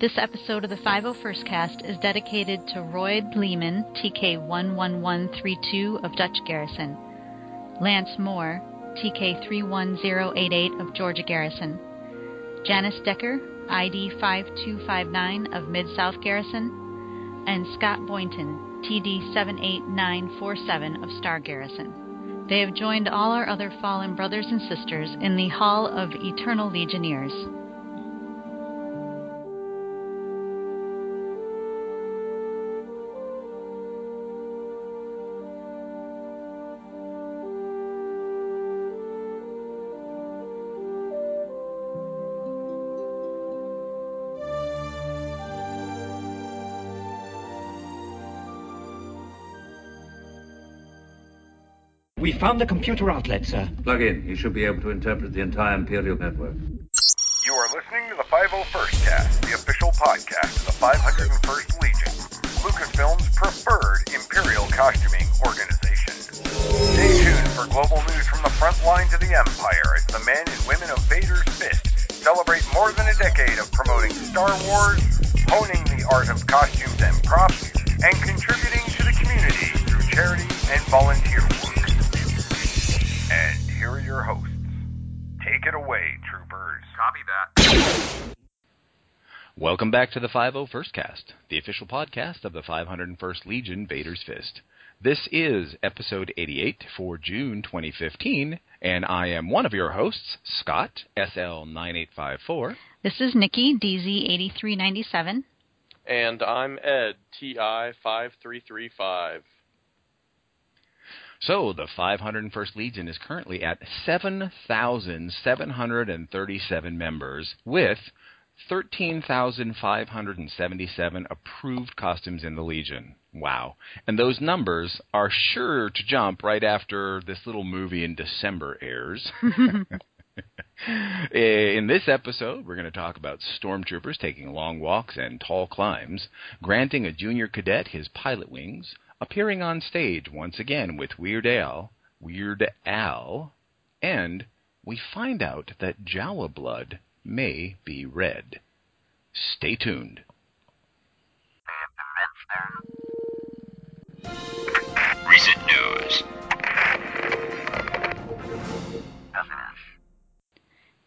This episode of the 501st Cast is dedicated to Royd Lehman, TK 11132 of Dutch Garrison, Lance Moore, TK 31088 of Georgia Garrison, Janice Decker, ID 5259 of Mid South Garrison, and Scott Boynton, TD 78947 of Star Garrison. They have joined all our other fallen brothers and sisters in the Hall of Eternal Legionnaires. Found the computer outlet, sir. Plug in. You should be able to interpret the entire Imperial network. You are listening to the 501st Cast, the official podcast of the 501st Legion, Lucasfilm's preferred Imperial costuming organization. Stay tuned for global news from the front lines of the Empire as the men and women of Vader's Fist celebrate more than a decade of promoting Star Wars, honing the art of costumes and props, and contributing to the community through charity and volunteer work. And your hosts. Take it away, troopers. Copy that. Welcome back to the 501st Cast, the official podcast of the 501st Legion Vader's Fist. This is episode 88 for June 2015, and I am one of your hosts, Scott, SL9854. This is Nikki, DZ8397. And I'm Ed, TI5335. So the 501st Legion is currently at 7,737 members with 13,577 approved costumes in the Legion. Wow. And those numbers are sure to jump right after this little movie in December airs. Eh, in this episode, we're going to talk about stormtroopers taking long walks and tall climbs, granting a junior cadet his pilot wings, appearing on stage once again with Weird Al, Weird Al, and we find out that Jawa blood may be red. Stay tuned. Recent news.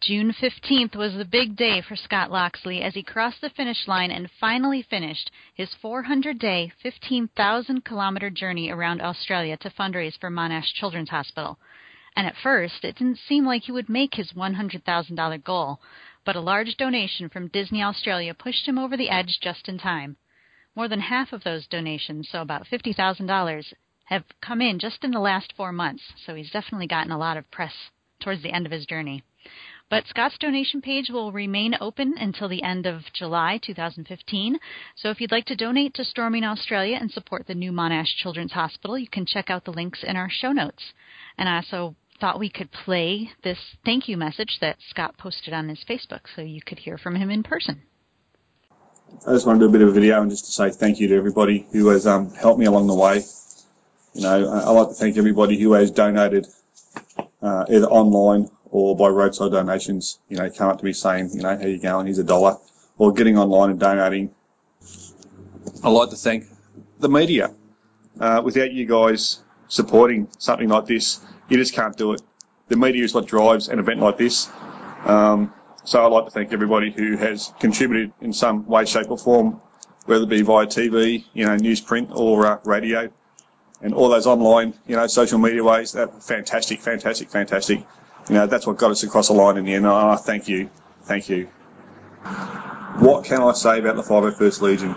June 15th was the big day for Scott Loxley as he crossed the finish line and finally finished his 400 day, 15,000 kilometer journey around Australia to fundraise for Monash Children's Hospital. And at first, it didn't seem like he would make his $100,000 goal, but a large donation from Disney Australia pushed him over the edge just in time. More than half of those donations, so about $50,000, have come in just in the last four months, so he's definitely gotten a lot of press towards the end of his journey. But Scott's donation page will remain open until the end of July 2015. So if you'd like to donate to Storming Australia and support the new Monash Children's Hospital, you can check out the links in our show notes. And I also thought we could play this thank you message that Scott posted on his Facebook so you could hear from him in person. I just want to do a bit of a video and just to say thank you to everybody who has um, helped me along the way. You know, I, I like to thank everybody who has donated uh, either online or by roadside donations. You know, come up to me saying, you know, how you going? Here's a dollar, or getting online and donating. I'd like to thank the media. Uh, without you guys supporting something like this, you just can't do it. The media is what drives an event like this. Um, so I'd like to thank everybody who has contributed in some way, shape or form, whether it be via TV, you know, newsprint or uh, radio and all those online, you know, social media ways. That fantastic, fantastic, fantastic. You know, that's what got us across the line in the end. Oh, thank you, thank you. What can I say about the 501st Legion?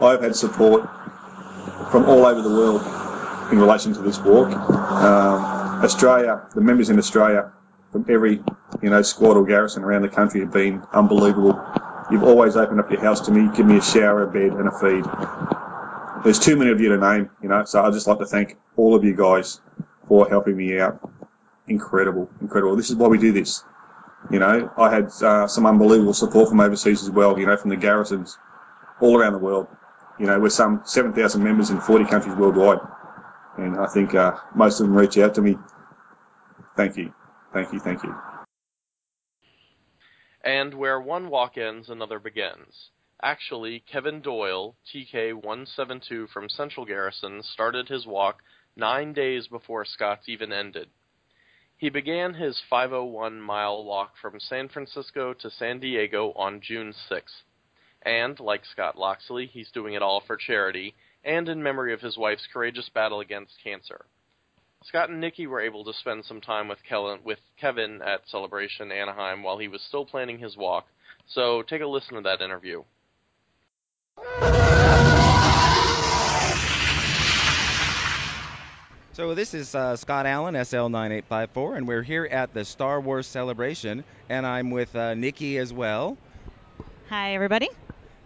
I've had support from all over the world in relation to this walk. Um, Australia, the members in Australia from every, you know, squad or garrison around the country have been unbelievable. You've always opened up your house to me, give me a shower, a bed, and a feed there's too many of you to name, you know, so I'd just like to thank all of you guys for helping me out. Incredible, incredible. This is why we do this. You know, I had uh, some unbelievable support from overseas as well, you know, from the garrisons all around the world. You know, we're some 7,000 members in 40 countries worldwide. And I think uh, most of them reach out to me. Thank you. Thank you. Thank you. And where one walk ends, another begins. Actually, Kevin Doyle, TK172 from Central Garrison, started his walk nine days before Scott's even ended. He began his 501 mile walk from San Francisco to San Diego on June 6th. And, like Scott Loxley, he's doing it all for charity and in memory of his wife's courageous battle against cancer. Scott and Nikki were able to spend some time with, with Kevin at Celebration Anaheim while he was still planning his walk, so take a listen to that interview. So this is uh, Scott Allen, SL9854, and we're here at the Star Wars Celebration, and I'm with uh, Nikki as well. Hi, everybody.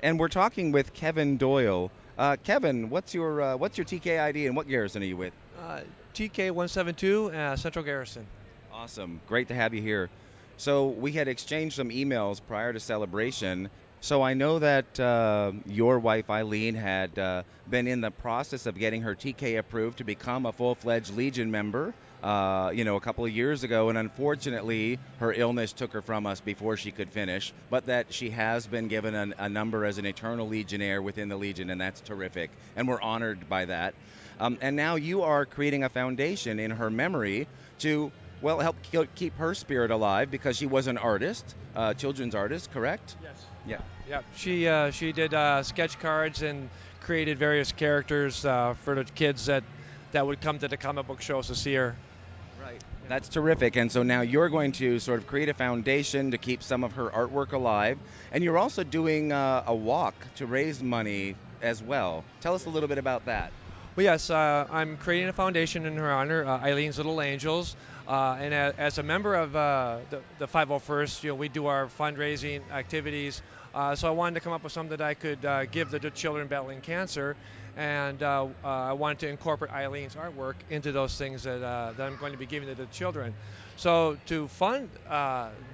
And we're talking with Kevin Doyle. Uh, Kevin, what's your uh, what's your TK ID and what garrison are you with? Uh, TK172, uh, Central Garrison. Awesome, great to have you here. So we had exchanged some emails prior to celebration. So I know that uh, your wife Eileen had uh, been in the process of getting her TK approved to become a full-fledged Legion member. Uh, you know, a couple of years ago, and unfortunately, her illness took her from us before she could finish. But that she has been given an, a number as an eternal Legionnaire within the Legion, and that's terrific. And we're honored by that. Um, and now you are creating a foundation in her memory to well, help keep her spirit alive because she was an artist, uh, children's artist, correct? Yes. Yeah. Yeah. She uh, she did uh, sketch cards and created various characters uh, for the kids that that would come to the comic book shows to see her. Right. That's terrific. And so now you're going to sort of create a foundation to keep some of her artwork alive, and you're also doing uh, a walk to raise money as well. Tell us a little bit about that. Well, yes, uh, I'm creating a foundation in her honor, uh, Eileen's Little Angels. Uh, and a, as a member of uh, the, the 501st, you know, we do our fundraising activities. Uh, so I wanted to come up with something that I could uh, give the children battling cancer, and I wanted to incorporate Eileen's artwork into those things that, that I'm going to be giving to the children. So to fund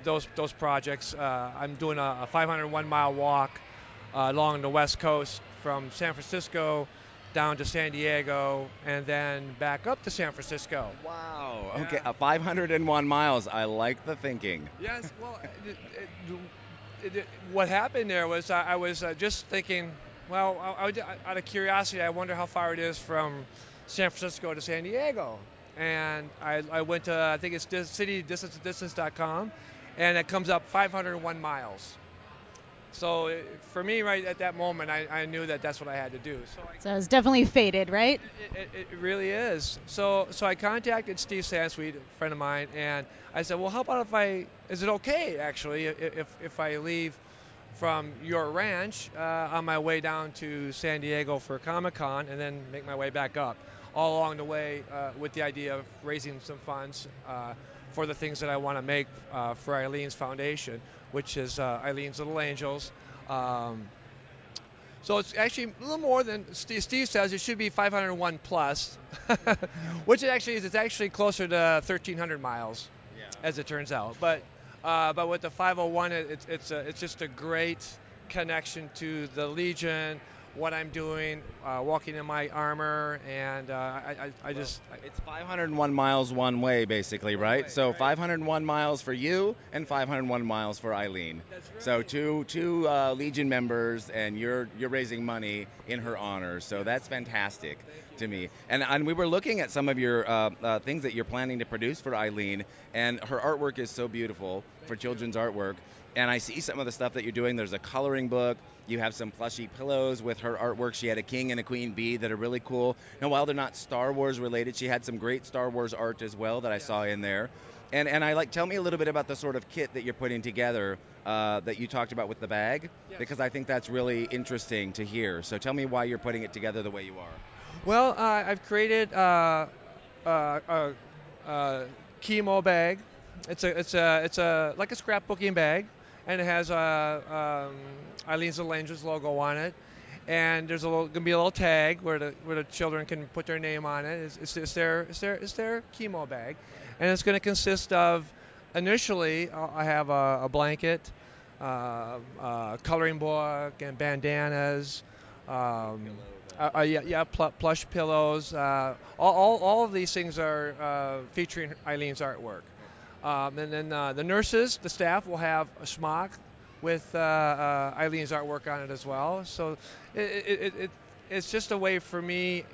those those projects, I'm doing a, a 501 mile walk along the west coast from San Francisco down to San Diego, and then back up to San Francisco. Wow. Yeah. Okay, uh, 501 miles. I like the thinking. Yes. Well, it, it, it, what happened there was I, I was uh, just thinking, well, I, I, out of curiosity, I wonder how far it is from San Francisco to San Diego. And I, I went to, I think it's citydistance.com, and it comes up 501 miles. So it, for me, right at that moment, I, I knew that that's what I had to do. So, I, so it's definitely faded, right? It, it, it, really is. So so I contacted Steve Sansweet, a friend of mine, and I said, well, how about if I, is it okay actually if if I leave from your ranch uh, on my way down to San Diego for Comic Con and then make my way back up, all along the way uh, with the idea of raising some funds. Uh, for the things that I want to make uh, for Eileen's foundation, which is uh, Eileen's Little Angels. Um, so it's actually a little more than Steve, Steve says. It should be 501 plus, which it actually is. It's actually closer to 1,300 miles, yeah. as it turns out. But uh, but with the 501, it, it's it's a, it's just a great connection to the Legion, what I'm doing, uh, walking in my armor, and uh, I, I, I just. Well, it's 501 miles one way, basically, right? Way, so right. 501 miles for you and 501 miles for Eileen. That's right. So two two uh, Legion members, and you're you're raising money in her honor. So that's fantastic to me. And and we were looking at some of your uh, uh, things that you're planning to produce for Eileen, and her artwork is so beautiful Thank for you. children's artwork and I see some of the stuff that you're doing. There's a coloring book. You have some plushy pillows with her artwork. She had a king and a queen bee that are really cool. Now, while they're not Star Wars related, she had some great Star Wars art as well that I saw in there. And and I like tell me a little bit about the sort of kit that you're putting together uh, that you talked about with the bag, yes. because I think that's really interesting to hear. So tell me why you're putting it together the way you are. Well, uh, I've created uh, uh a, a chemo bag. It's a it's a it's a like a scrapbooking bag and it has uh, um, Eileen's Little Angels logo on it. And there's a little, gonna be a little tag where the where the children can put their name on it. It's, it's, it's their it's their it's their chemo bag, and it's going to consist of initially I have a, a blanket, uh, a coloring book, and bandanas. Um, uh, uh, yeah, yeah pl- plush pillows. Uh, all, all, all of these things are uh, featuring Eileen's artwork. Um, and then uh, the nurses, the staff will have a smock with uh, uh, Eileen's artwork on it as well. So it, it, it, it it's just a way for me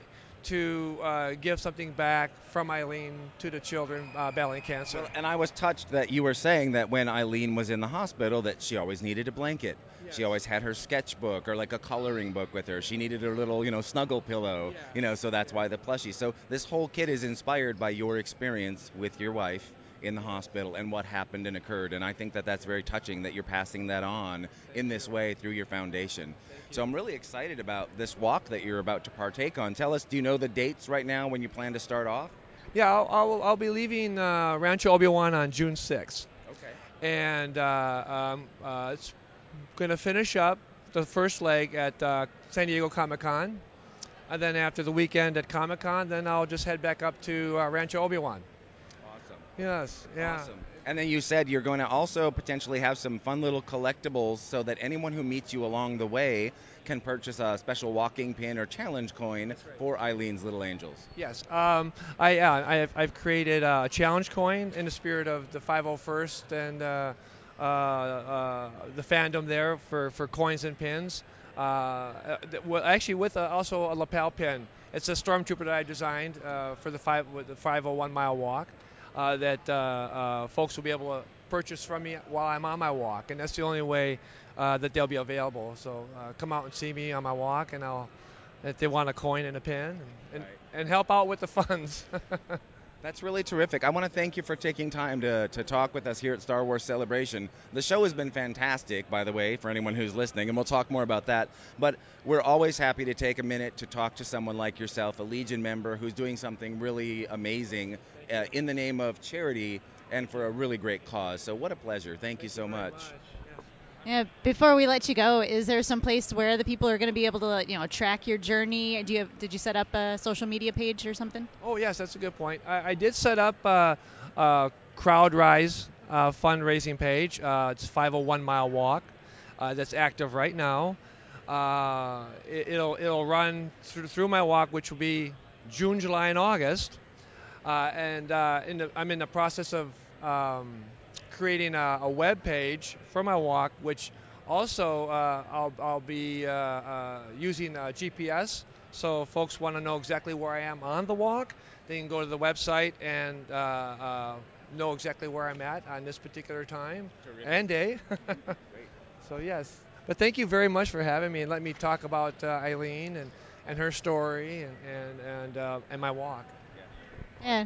to uh, give something back from Eileen to the children uh, battling cancer. Well, and I was touched that you were saying that when Eileen was in the hospital, that she always needed a blanket. Yes. She always had her sketchbook or like a coloring book with her. She needed her little, you know, snuggle pillow. Yeah. You know, so that's why the plushie. So this whole kit is inspired by your experience with your wife in the hospital and what happened and occurred. And I think that that's very touching that you're passing that on in this way through your foundation. So I'm really excited about this walk that you're about to partake on. Tell us, do you know the dates right now when you plan to start off? Yeah, I'll, I'll, I'll be leaving uh, Rancho Obi-Wan on June 6th. Okay. And uh, um, uh, it's going to finish up the first leg at uh, San Diego Comic Con. And then after the weekend at Comic Con, then I'll just head back up to uh, Rancho Obi-Wan. Awesome. Yes, yeah. Awesome. And then you said you're going to also potentially have some fun little collectibles so that anyone who meets you along the way can purchase a special walking pin or challenge coin for Eileen's Little Angels. Yes, um, I yeah, I have, I've created a challenge coin in the spirit of the 501st and uh, uh, uh, the fandom there for, for coins and pins. Uh, well, actually, with a, also a lapel pin. It's a stormtrooper that I designed uh, for the five the 501 mile walk uh, that uh, uh, folks will be able to purchase from me while I'm on my walk, and that's the only way uh, that they'll be available. So uh, come out and see me on my walk, and I'll if they want a coin and a pin, and, and, and help out with the funds. That's really terrific. I want to thank you for taking time to, to talk with us here at Star Wars Celebration. The show has been fantastic, by the way, for anyone who's listening, and we'll talk more about that. But we're always happy to take a minute to talk to someone like yourself, a Legion member who's doing something really amazing uh, in the name of charity and for a really great cause. So, what a pleasure. Thank you so much. Yeah, before we let you go, is there some place where the people are going to be able to, you know, track your journey? Do you have, did you set up a social media page or something? Oh yes, that's a good point. I, I did set up uh, a CrowdRise uh, fundraising page. Uh, it's 501 Mile Walk. Uh, that's active right now. Uh, it, will it'll run through, through my walk, which will be June, July, and August. Uh, and uh, in the, I'm in the process of um, creating a, a web page for my walk, which also uh, I'll, I'll be uh, uh, using uh, GPS. So folks want to know exactly where I am on the walk, they can go to the website and uh, uh, know exactly where I'm at on this particular time and day. so yes, but thank you very much for having me and let me talk about uh, Eileen and, and her story and and and, uh, and my walk. Yeah.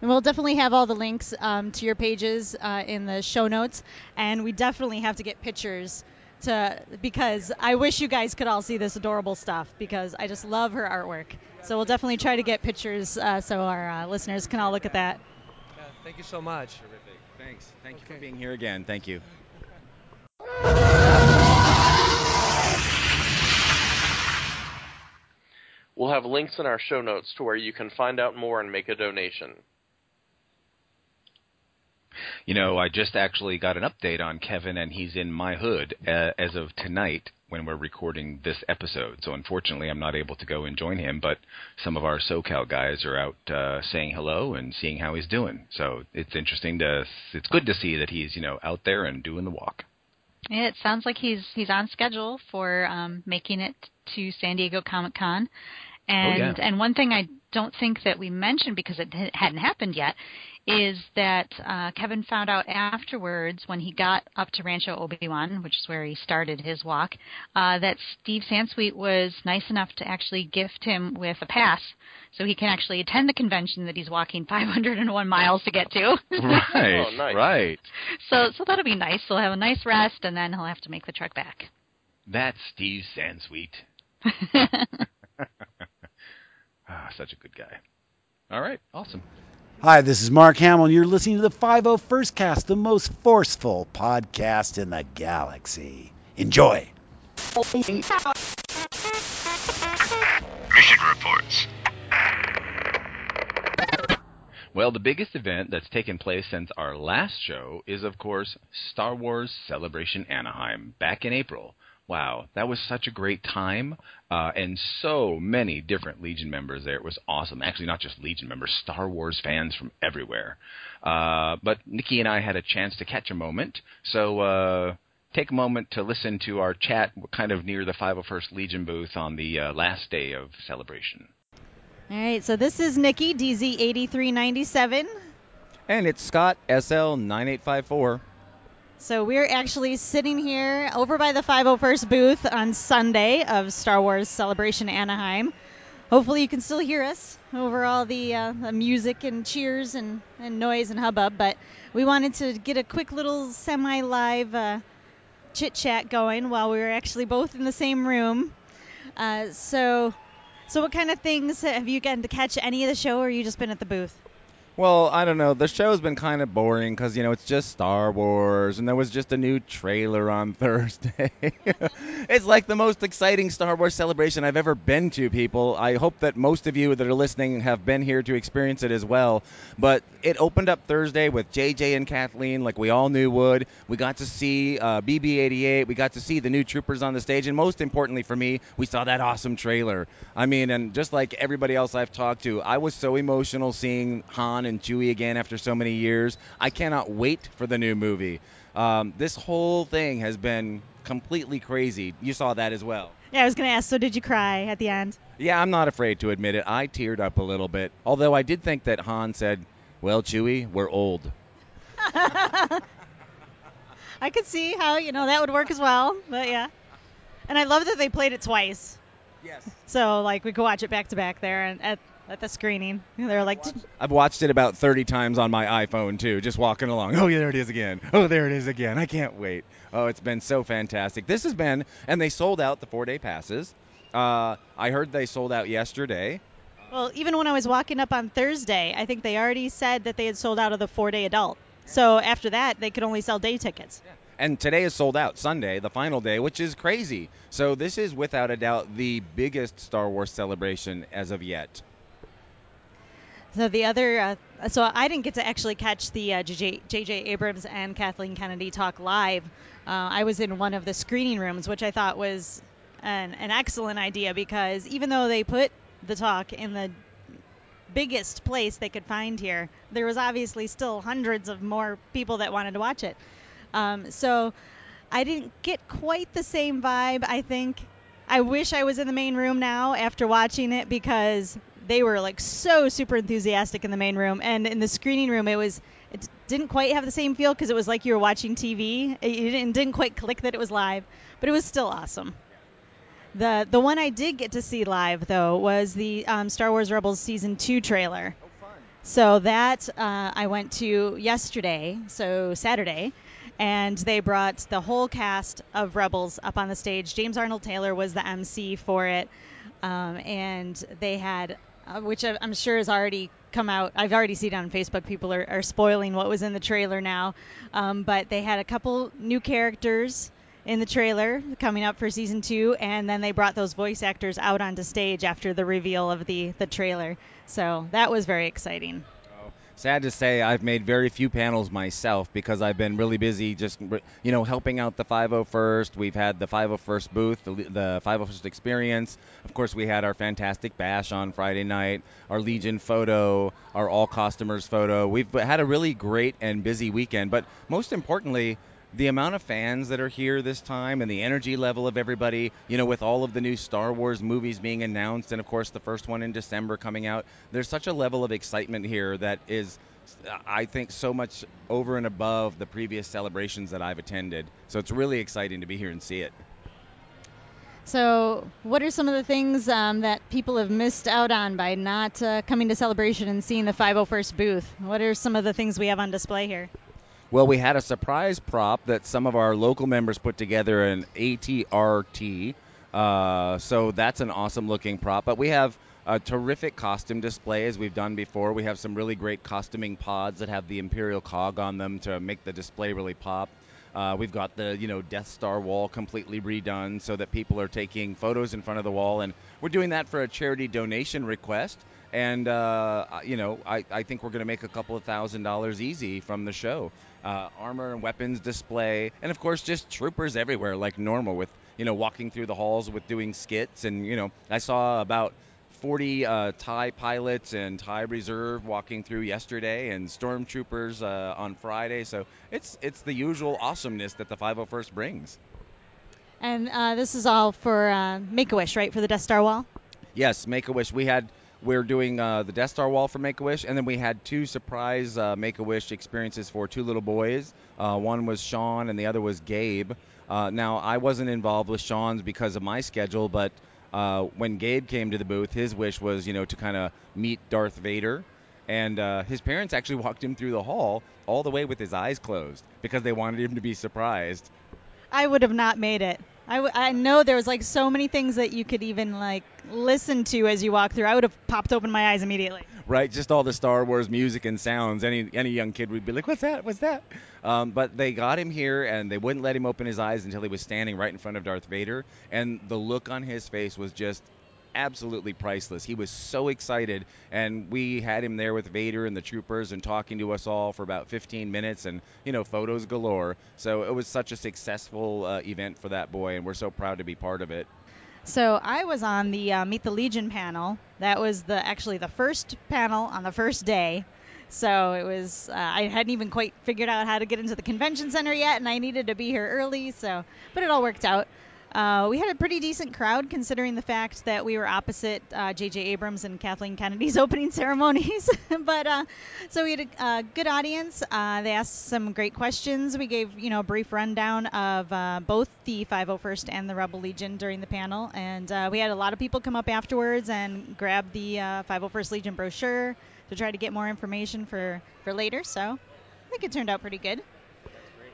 And we'll definitely have all the links um, to your pages uh, in the show notes, and we definitely have to get pictures to because I wish you guys could all see this adorable stuff because I just love her artwork. So we'll definitely try to get pictures uh, so our uh, listeners can all look at that. Yeah, thank you so much. Terrific. Thanks. Thank you for being here again. Thank you. We'll have links in our show notes to where you can find out more and make a donation. You know, I just actually got an update on Kevin, and he's in my hood uh, as of tonight when we're recording this episode. So unfortunately, I'm not able to go and join him, but some of our SoCal guys are out uh, saying hello and seeing how he's doing. So it's interesting to, it's good to see that he's you know out there and doing the walk. Yeah, it sounds like he's he's on schedule for um, making it to San Diego Comic Con. And Oh, yeah. and one thing I don't think that we mentioned because it ha- hadn't happened yet is that uh, Kevin found out afterwards when he got up to Rancho Obi Wan, which is where he started his walk, uh, that Steve Sansweet was nice enough to actually gift him with a pass so he can actually attend the convention that he's walking 501 miles to get to. Right, Oh, nice. right. so so that'll be nice. He'll have a nice rest and then he'll have to make the trek back. That's Steve Sansweet. ah, such a good guy. All right, awesome. Hi, this is Mark Hamill, and you're listening to the 501st Cast, the most forceful podcast in the galaxy. Enjoy. Mission reports. Well, the biggest event that's taken place since our last show is, of course, Star Wars Celebration Anaheim back in April. Wow, that was such a great time, uh, and so many different Legion members there. It was awesome. Actually, not just Legion members, Star Wars fans from everywhere. Uh, but Nikki and I had a chance to catch a moment, so uh, take a moment to listen to our chat kind of near the 501st Legion booth on the uh, last day of celebration. All right, so this is Nikki, DZ8397. And it's Scott, SL9854. So we're actually sitting here over by the 501st booth on Sunday of Star Wars Celebration Anaheim. Hopefully you can still hear us over all the, uh, the music and cheers and, and noise and hubbub, but we wanted to get a quick little semi-live uh, chit chat going while we were actually both in the same room. Uh, so, so what kind of things have you gotten to catch any of the show, or you just been at the booth? Well, I don't know. The show's been kind of boring because you know it's just Star Wars, and there was just a new trailer on Thursday. it's like the most exciting Star Wars celebration I've ever been to. People, I hope that most of you that are listening have been here to experience it as well. But it opened up Thursday with JJ and Kathleen, like we all knew would. We got to see uh, BB-88. We got to see the new troopers on the stage, and most importantly for me, we saw that awesome trailer. I mean, and just like everybody else I've talked to, I was so emotional seeing Han and Chewie again after so many years. I cannot wait for the new movie. Um, this whole thing has been completely crazy. You saw that as well. Yeah, I was going to ask, so did you cry at the end? Yeah, I'm not afraid to admit it. I teared up a little bit. Although I did think that Han said, Well, Chewie, we're old. I could see how, you know, that would work as well. But yeah. And I love that they played it twice. Yes. So, like, we could watch it back to back there and at, at the screening. They're like, I've watched it about 30 times on my iPhone too, just walking along. Oh, yeah, there it is again. Oh, there it is again. I can't wait. Oh, it's been so fantastic. This has been, and they sold out the four day passes. Uh, I heard they sold out yesterday. Well, even when I was walking up on Thursday, I think they already said that they had sold out of the four day adult. So after that, they could only sell day tickets. And today is sold out, Sunday, the final day, which is crazy. So this is without a doubt the biggest Star Wars celebration as of yet. So the other, uh, so I didn't get to actually catch the uh, JJ, JJ Abrams and Kathleen Kennedy talk live. Uh, I was in one of the screening rooms, which I thought was an, an excellent idea because even though they put the talk in the biggest place they could find here, there was obviously still hundreds of more people that wanted to watch it. Um, so I didn't get quite the same vibe. I think I wish I was in the main room now after watching it because they were like so super enthusiastic in the main room, and in the screening room it was it didn't quite have the same feel because it was like you were watching TV. It didn't, didn't quite click that it was live, but it was still awesome. The the one I did get to see live though was the um, Star Wars Rebels season two trailer. So that uh, I went to yesterday, so Saturday, and they brought the whole cast of Rebels up on the stage. James Arnold Taylor was the MC for it, um, and they had, uh, which I'm sure has already come out. I've already seen it on Facebook. People are, are spoiling what was in the trailer now, um, but they had a couple new characters in the trailer coming up for season two, and then they brought those voice actors out onto stage after the reveal of the the trailer. So that was very exciting. Sad to say, I've made very few panels myself because I've been really busy just, you know, helping out the 501st. We've had the 501st booth, the, the 501st experience. Of course, we had our fantastic bash on Friday night, our Legion photo, our all customers photo. We've had a really great and busy weekend, but most importantly, the amount of fans that are here this time and the energy level of everybody, you know, with all of the new Star Wars movies being announced and of course the first one in December coming out, there's such a level of excitement here that is I think so much over and above the previous celebrations that I've attended. So it's really exciting to be here and see it. So, what are some of the things um, that people have missed out on by not uh, coming to Celebration and seeing the 501st booth? What are some of the things we have on display here? Well, we had a surprise prop that some of our local members put together an ATRT. Uh, so that's an awesome looking prop. But we have a terrific costume display as we've done before. We have some really great costuming pods that have the Imperial cog on them to make the display really pop. Uh, we've got the you know Death Star wall completely redone so that people are taking photos in front of the wall, and we're doing that for a charity donation request. And uh, you know, I, I think we're going to make a couple of thousand dollars easy from the show. Uh, armor and weapons display, and of course just troopers everywhere like normal with you know walking through the halls with doing skits, and you know I saw about 40 uh, TIE pilots and TIE reserve walking through yesterday, and stormtroopers uh, on Friday. So it's it's the usual awesomeness that the 501st brings. And uh, this is all for uh, Make a Wish, right? For the Death Star wall. Yes, Make a Wish. We had we're doing uh, the Death Star wall for Make a Wish, and then we had two surprise uh, Make a Wish experiences for two little boys. Uh, one was Sean, and the other was Gabe. Uh, now I wasn't involved with Sean's because of my schedule, but uh, when Gabe came to the booth, his wish was you know to kind of meet Darth Vader. And uh, his parents actually walked him through the hall all the way with his eyes closed because they wanted him to be surprised. I would have not made it. I, w- I know there was like so many things that you could even like listen to as you walk through. I would have popped open my eyes immediately. Right, just all the Star Wars music and sounds. Any any young kid would be like, "What's that? What's that?" Um, but they got him here, and they wouldn't let him open his eyes until he was standing right in front of Darth Vader, and the look on his face was just absolutely priceless. He was so excited, and we had him there with Vader and the troopers and talking to us all for about 15 minutes, and you know, photos galore. So it was such a successful uh, event for that boy, and we're so proud to be part of it. So I was on the uh, Meet the Legion panel. That was the actually the first panel on the first day. So it was uh, I hadn't even quite figured out how to get into the convention center yet, and I needed to be here early. So, but it all worked out. Uh, we had a pretty decent crowd considering the fact that we were opposite J.J. Uh, Abrams and Kathleen Kennedy's opening ceremonies. but uh, so we had a, a good audience. Uh, they asked some great questions. We gave you know a brief rundown of uh, both the 501st and the Rebel Legion during the panel, and we had a lot of people come up afterwards and grab the 501st Legion brochure to try to get more information for for later. So I think it turned out pretty good,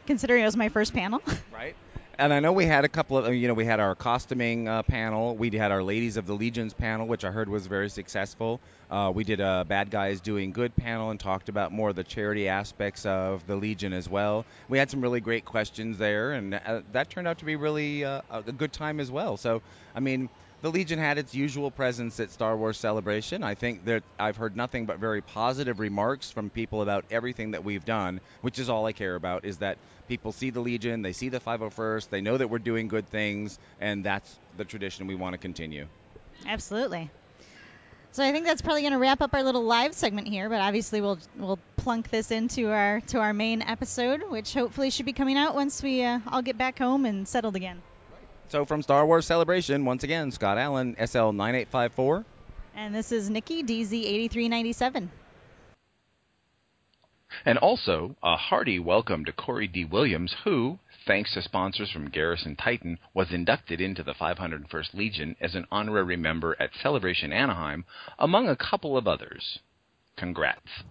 considering it was my first panel. Right and I know we had a couple of, you know, we had our costuming uh, panel. We had our Ladies of the Legions panel, which I heard was very successful. Uh, we did a Bad Guys Doing Good panel and talked about more of the charity aspects of the Legion as well. We had some really great questions there, and uh, that turned out to be really uh, a good time as well. So, I mean, the Legion had its usual presence at Star Wars Celebration. I think that I've heard nothing but very positive remarks from people about everything that we've done, which is all I care about is that people see the Legion, they see the 501st, they know that we're doing good things, and that's the tradition we want to continue. Absolutely. So I think that's probably going to wrap up our little live segment here, but obviously we'll we'll plunk this into our to our main episode, which hopefully should be coming out once we uh, all get back home and settled again. So from Star Wars Celebration, once again, Scott Allen, SL9854. And this is Nikki, DZ8397. And also, a hearty welcome to Corey D. Williams, who, thanks to sponsors from Garrison Titan, was inducted into the 501st Legion as an honorary member at Celebration Anaheim, among a couple of others. Congrats.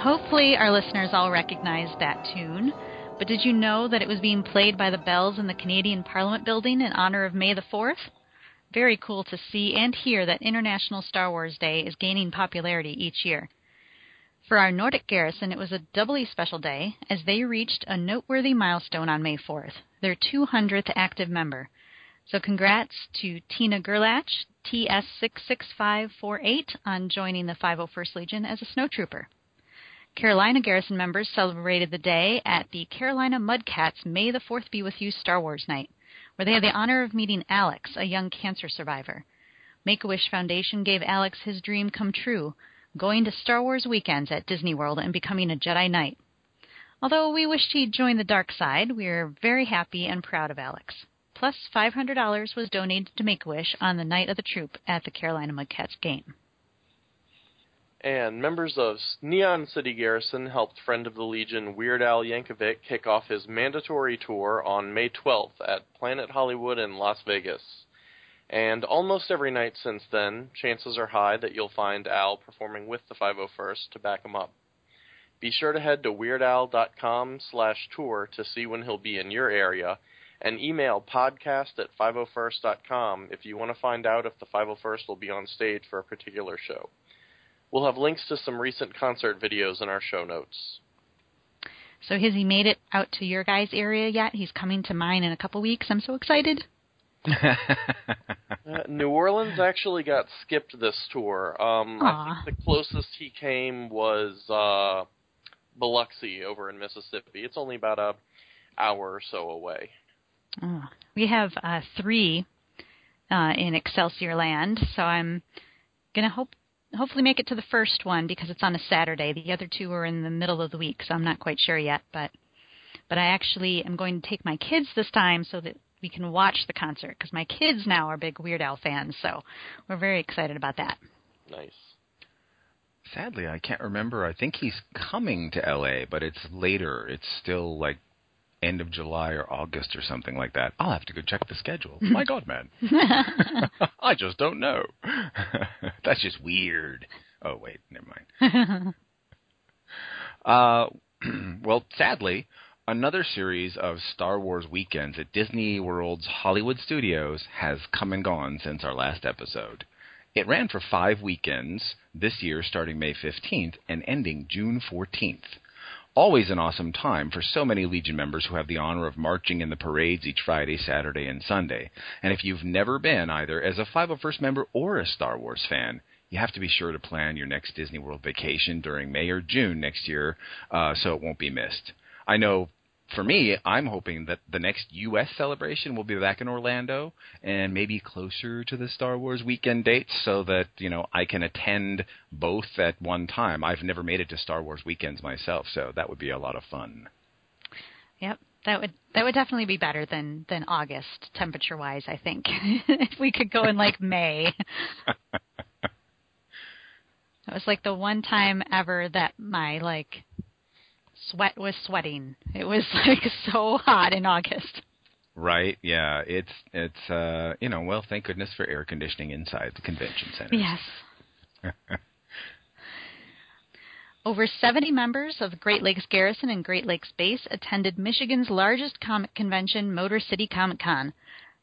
Hopefully, our listeners all recognize that tune. But did you know that it was being played by the bells in the Canadian Parliament building in honor of May the 4th? Very cool to see and hear that International Star Wars Day is gaining popularity each year. For our Nordic garrison, it was a doubly special day as they reached a noteworthy milestone on May 4th, their 200th active member. So congrats to Tina Gerlach, TS66548, on joining the 501st Legion as a snowtrooper. Carolina Garrison members celebrated the day at the Carolina Mudcats May the 4th Be With You Star Wars Night, where they had the honor of meeting Alex, a young cancer survivor. Make a Wish Foundation gave Alex his dream come true, going to Star Wars weekends at Disney World and becoming a Jedi Knight. Although we wished he'd join the dark side, we are very happy and proud of Alex. Plus, $500 was donated to Make a Wish on the night of the troop at the Carolina Mudcats game and members of Neon City Garrison helped friend of the Legion Weird Al Yankovic kick off his mandatory tour on May 12th at Planet Hollywood in Las Vegas. And almost every night since then, chances are high that you'll find Al performing with the 501st to back him up. Be sure to head to weirdal.com slash tour to see when he'll be in your area, and email podcast at 501st.com if you want to find out if the 501st will be on stage for a particular show. We'll have links to some recent concert videos in our show notes. So has he made it out to your guys' area yet? He's coming to mine in a couple weeks. I'm so excited. Uh, New Orleans actually got skipped this tour. Um, I think the closest he came was uh, Biloxi over in Mississippi. It's only about a hour or so away. Oh, we have uh, three uh, in Excelsior Land, so I'm gonna hope hopefully make it to the first one because it's on a Saturday. The other two are in the middle of the week, so I'm not quite sure yet. But but I actually am going to take my kids this time so that we can watch the concert because my kids now are big Weird Al fans, so we're very excited about that. Nice. Sadly, I can't remember. I think he's coming to LA, but it's later. It's still like end of July or August or something like that. I'll have to go check the schedule. My God, man. I just don't know. That's just weird. Oh wait, never mind. Uh, well, sadly, another series of Star Wars weekends at Disney World's Hollywood Studios has come and gone since our last episode. It ran for five weekends this year, starting May 15th and ending June 14th. Always an awesome time for so many Legion members who have the honor of marching in the parades each Friday, Saturday, and Sunday. And if you've never been either as a 501st member or a Star Wars fan, you have to be sure to plan your next Disney World vacation during May or June next year uh, so it won't be missed. I know for me, I'm hoping that the next U.S. celebration will be back in Orlando and maybe closer to the Star Wars weekend dates so that, you know, I can attend both at one time. I've never made it to Star Wars weekends myself, so that would be a lot of fun. Yep. That would that would definitely be better than than August temperature wise. I think if we could go in like May. It was like the one time ever that my like sweat was sweating. It was like so hot in August. Right? Yeah, it's it's uh, you know, well, thank goodness for air conditioning inside the convention center. Yes. Over 70 members of the Great Lakes Garrison and Great Lakes Base attended Michigan's largest comic convention, Motor City Comic Con.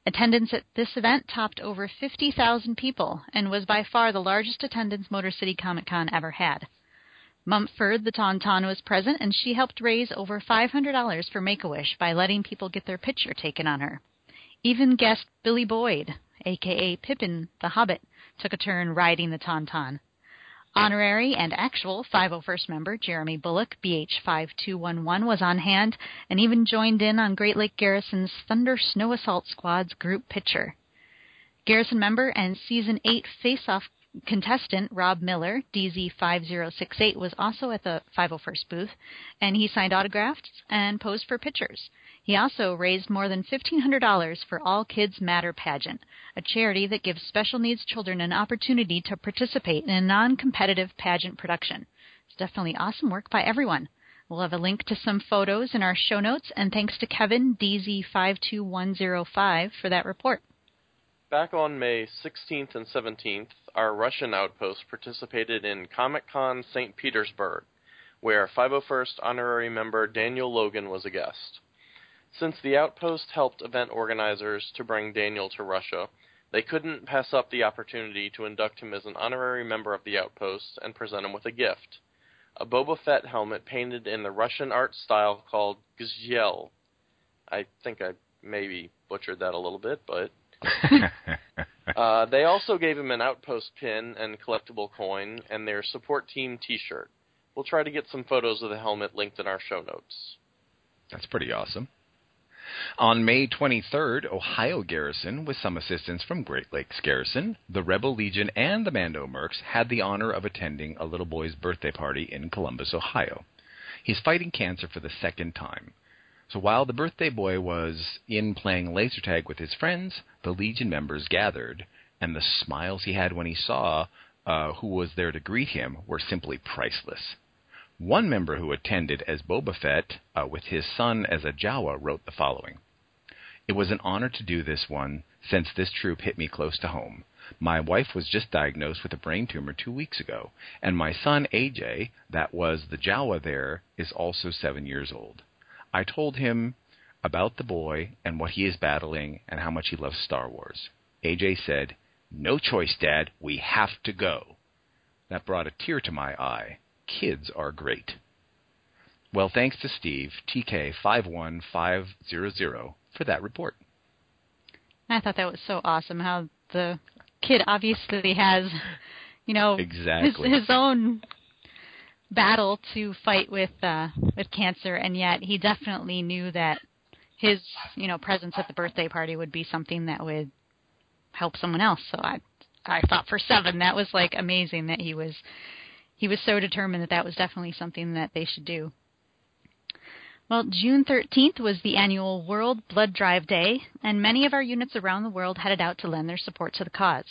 Attendance at this event topped over 50,000 people and was by far the largest attendance Motor City Comic Con ever had. Mumford the Tauntaun was present and she helped raise over $500 for Make-A-Wish by letting people get their picture taken on her. Even guest Billy Boyd, aka Pippin the Hobbit, took a turn riding the Tauntaun. Honorary and actual 501st member Jeremy Bulloch, BH5211, was on hand and even joined in on Great Lake Garrison's Thunder Snow Assault Squad's group picture. Garrison member and Season 8 face-off contestant Rob Miller, DZ5068, was also at the 501st booth, and he signed autographs and posed for pictures. He also raised more than $1,500 for All Kids Matter pageant, a charity that gives special needs children an opportunity to participate in a non-competitive pageant production. It's definitely awesome work by everyone. We'll have a link to some photos in our show notes, and thanks to Kevin, DZ52105, for that report. Back on May 16th and 17th, our Russian outpost participated in Comic Con St. Petersburg, where 501st honorary member Daniel Logan was a guest. Since the outpost helped event organizers to bring Daniel to Russia, they couldn't pass up the opportunity to induct him as an honorary member of the outpost and present him with a gift a Boba Fett helmet painted in the Russian art style called Gzhel. I think I maybe butchered that a little bit, but uh, they also gave him an outpost pin and collectible coin and their support team T-shirt. We'll try to get some photos of the helmet linked in our show notes. That's pretty awesome. On May 23rd, Ohio Garrison, with some assistance from Great Lakes Garrison, the Rebel Legion, and the Mando Mercs, had the honor of attending a little boy's birthday party in Columbus, Ohio. He's fighting cancer for the second time. So while the birthday boy was in playing laser tag with his friends, the Legion members gathered, and the smiles he had when he saw uh, who was there to greet him were simply priceless. One member who attended as Boba Fett, uh, with his son as a Jawa, wrote the following It was an honor to do this one, since this troop hit me close to home. My wife was just diagnosed with a brain tumor two weeks ago, and my son AJ, that was the Jawa there, is also seven years old. I told him about the boy and what he is battling and how much he loves Star Wars. AJ said, No choice, Dad. We have to go. That brought a tear to my eye. Kids are great. Well, thanks to Steve, TK51500, for that report. I thought that was so awesome how the kid obviously has, you know, exactly. his, his own battle to fight with uh, with cancer, and yet he definitely knew that his you know presence at the birthday party would be something that would help someone else. So I I thought for seven that was like amazing that he was he was so determined that that was definitely something that they should do. Well, June 13th was the annual World Blood Drive Day, and many of our units around the world headed out to lend their support to the cause.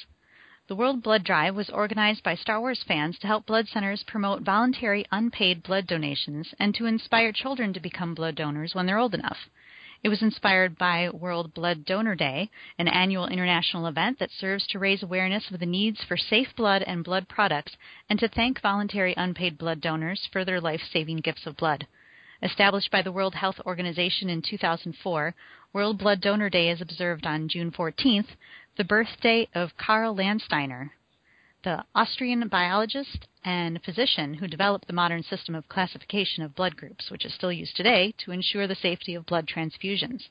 The World Blood Drive was organized by Star Wars fans to help blood centers promote voluntary unpaid blood donations and to inspire children to become blood donors when they're old enough. It was inspired by World Blood Donor Day, an annual international event that serves to raise awareness of the needs for safe blood and blood products and to thank voluntary unpaid blood donors for their life saving gifts of blood. Established by the World Health Organization in 2004, World Blood Donor Day is observed on June 14th, the birthday of Karl Landsteiner, the Austrian biologist and physician who developed the modern system of classification of blood groups, which is still used today to ensure the safety of blood transfusions.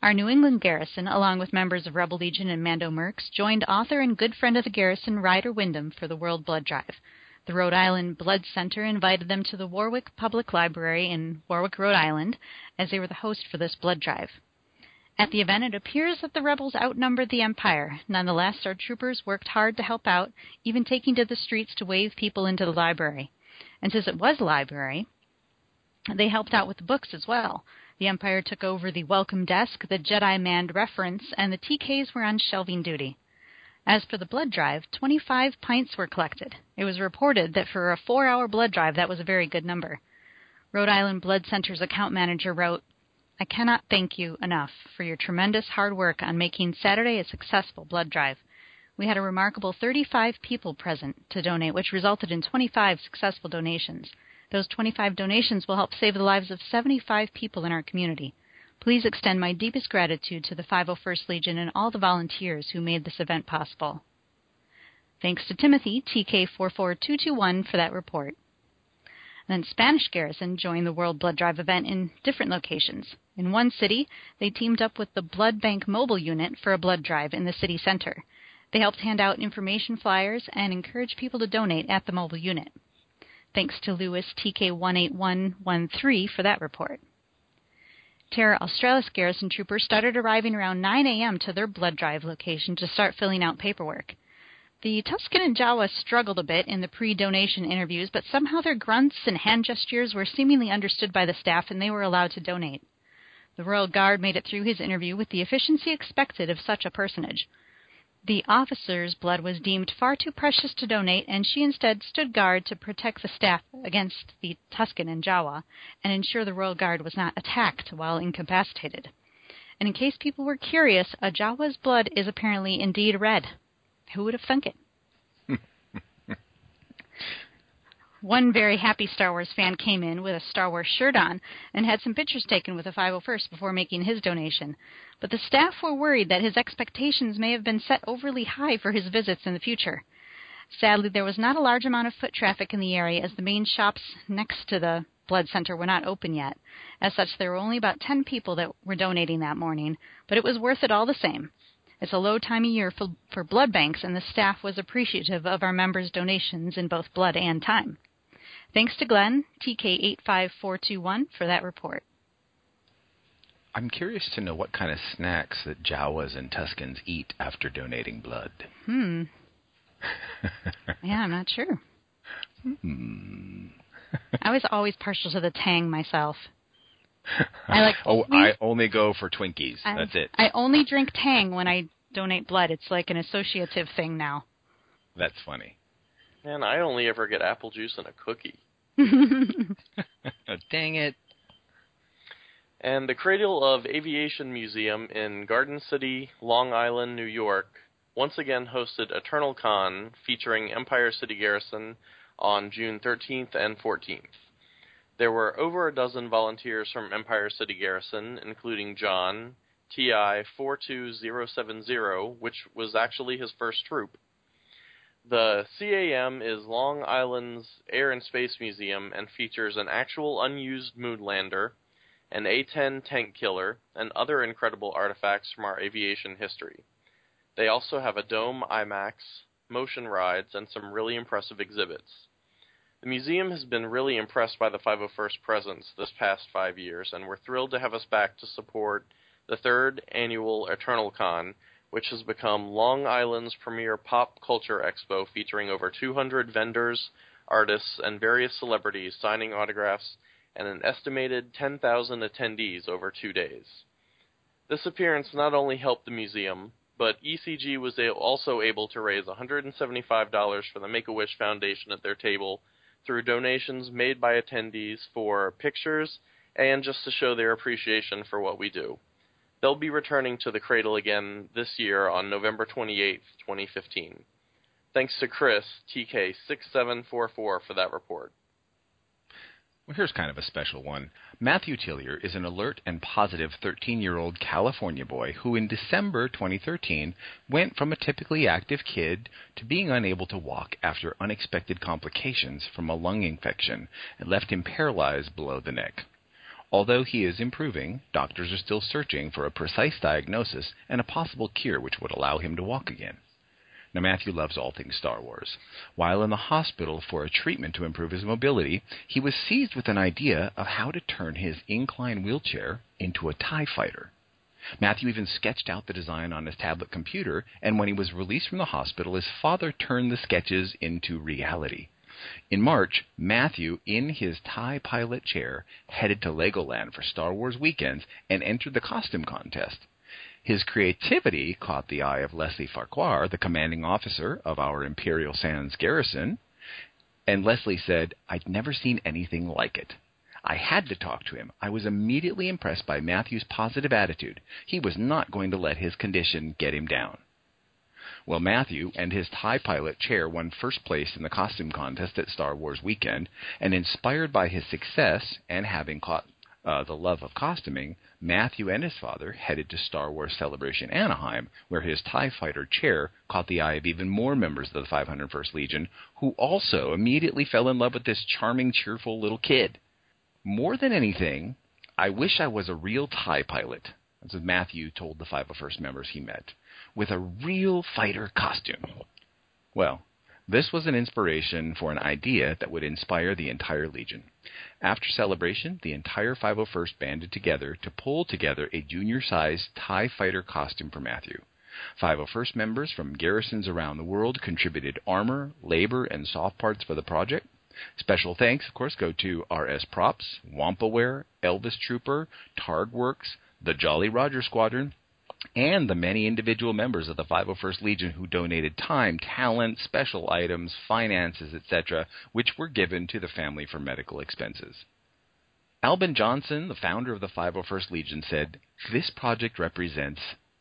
Our New England garrison, along with members of Rebel Legion and Mando Mercs, joined author and good friend of the garrison, Ryder Windham, for the World Blood Drive. The Rhode Island Blood Center invited them to the Warwick Public Library in Warwick, Rhode Island, as they were the host for this blood drive. At the event, it appears that the rebels outnumbered the Empire. Nonetheless, our troopers worked hard to help out, even taking to the streets to wave people into the library. And since it was a library, they helped out with the books as well. The Empire took over the welcome desk, the Jedi manned reference, and the TKs were on shelving duty. As for the blood drive, 25 pints were collected. It was reported that for a four hour blood drive, that was a very good number. Rhode Island Blood Center's account manager wrote, I cannot thank you enough for your tremendous hard work on making Saturday a successful blood drive. We had a remarkable 35 people present to donate, which resulted in 25 successful donations. Those 25 donations will help save the lives of 75 people in our community. Please extend my deepest gratitude to the 501st Legion and all the volunteers who made this event possible. Thanks to Timothy, TK44221, for that report. Then Spanish Garrison joined the World Blood Drive event in different locations. In one city, they teamed up with the Blood Bank Mobile Unit for a blood drive in the city center. They helped hand out information flyers and encourage people to donate at the mobile unit. Thanks to Lewis TK18113 for that report. Terra Australis garrison troopers started arriving around 9 a.m. to their blood drive location to start filling out paperwork. The Tusken and Jawa struggled a bit in the pre donation interviews, but somehow their grunts and hand gestures were seemingly understood by the staff and they were allowed to donate. The Royal Guard made it through his interview with the efficiency expected of such a personage. The officer's blood was deemed far too precious to donate, and she instead stood guard to protect the staff against the Tusken and Jawa and ensure the Royal Guard was not attacked while incapacitated. And in case people were curious, a Jawa's blood is apparently indeed red. Who would have thunk it? One very happy Star Wars fan came in with a Star Wars shirt on and had some pictures taken with the 501st before making his donation. But the staff were worried that his expectations may have been set overly high for his visits in the future. Sadly, there was not a large amount of foot traffic in the area as the main shops next to the blood center were not open yet. As such, there were only about 10 people that were donating that morning, but it was worth it all the same. It's a low time of year for, for blood banks, and the staff was appreciative of our members' donations in both blood and time. Thanks to Glenn, TK85421, for that report. I'm curious to know what kind of snacks that Jawas and Tuskens eat after donating blood. Hmm. yeah, I'm not sure. Hmm. I was always partial to the Tang myself. I like. oh, I only go for Twinkies. I, That's it. I only drink Tang when I donate blood. It's like an associative thing now. That's funny. And I only ever get apple juice and a cookie. Dang it. And the Cradle of Aviation Museum in Garden City, Long Island, New York, once again hosted Eternal Con featuring Empire City Garrison on June 13th and 14th. There were over a dozen volunteers from Empire City Garrison, including John, TI 42070, which was actually his first troop. The CAM is Long Island's Air and Space Museum and features an actual unused moon lander, an A 10 tank killer, and other incredible artifacts from our aviation history. They also have a dome IMAX, motion rides, and some really impressive exhibits. The museum has been really impressed by the 501st presence this past five years, and we're thrilled to have us back to support the third annual Eternal Con, which has become Long Island's premier pop culture expo featuring over 200 vendors, artists, and various celebrities signing autographs and an estimated 10,000 attendees over two days. This appearance not only helped the museum, but ECG was also able to raise $175 for the Make a Wish Foundation at their table through donations made by attendees for pictures and just to show their appreciation for what we do. They'll be returning to the Cradle again this year on November 28, 2015. Thanks to Chris, TK6744, for that report. Well, here's kind of a special one. Matthew Tillier is an alert and positive 13 year old California boy who, in December 2013, went from a typically active kid to being unable to walk after unexpected complications from a lung infection and left him paralyzed below the neck. Although he is improving, doctors are still searching for a precise diagnosis and a possible cure which would allow him to walk again. Now, Matthew loves all things Star Wars. While in the hospital for a treatment to improve his mobility, he was seized with an idea of how to turn his incline wheelchair into a TIE fighter. Matthew even sketched out the design on his tablet computer, and when he was released from the hospital, his father turned the sketches into reality. In March, Matthew, in his TIE pilot chair, headed to Legoland for Star Wars weekends and entered the costume contest. His creativity caught the eye of Leslie Farquhar, the commanding officer of our Imperial Sands garrison, and Leslie said, I'd never seen anything like it. I had to talk to him. I was immediately impressed by Matthew's positive attitude. He was not going to let his condition get him down. Well, Matthew and his TIE pilot chair won first place in the costume contest at Star Wars Weekend, and inspired by his success and having caught uh, the love of costuming, Matthew and his father headed to Star Wars Celebration Anaheim, where his TIE fighter chair caught the eye of even more members of the 501st Legion, who also immediately fell in love with this charming, cheerful little kid. More than anything, I wish I was a real TIE pilot, as Matthew told the 501st members he met, with a real fighter costume. Well, this was an inspiration for an idea that would inspire the entire Legion. After celebration, the entire 501st banded together to pull together a junior sized TIE fighter costume for Matthew. 501st members from garrisons around the world contributed armor, labor, and soft parts for the project. Special thanks, of course, go to RS Props, Wampaware, Elvis Trooper, Targworks, the Jolly Roger Squadron, and the many individual members of the 501st Legion who donated time, talent, special items, finances, etc., which were given to the family for medical expenses. Albin Johnson, the founder of the 501st Legion, said, This project represents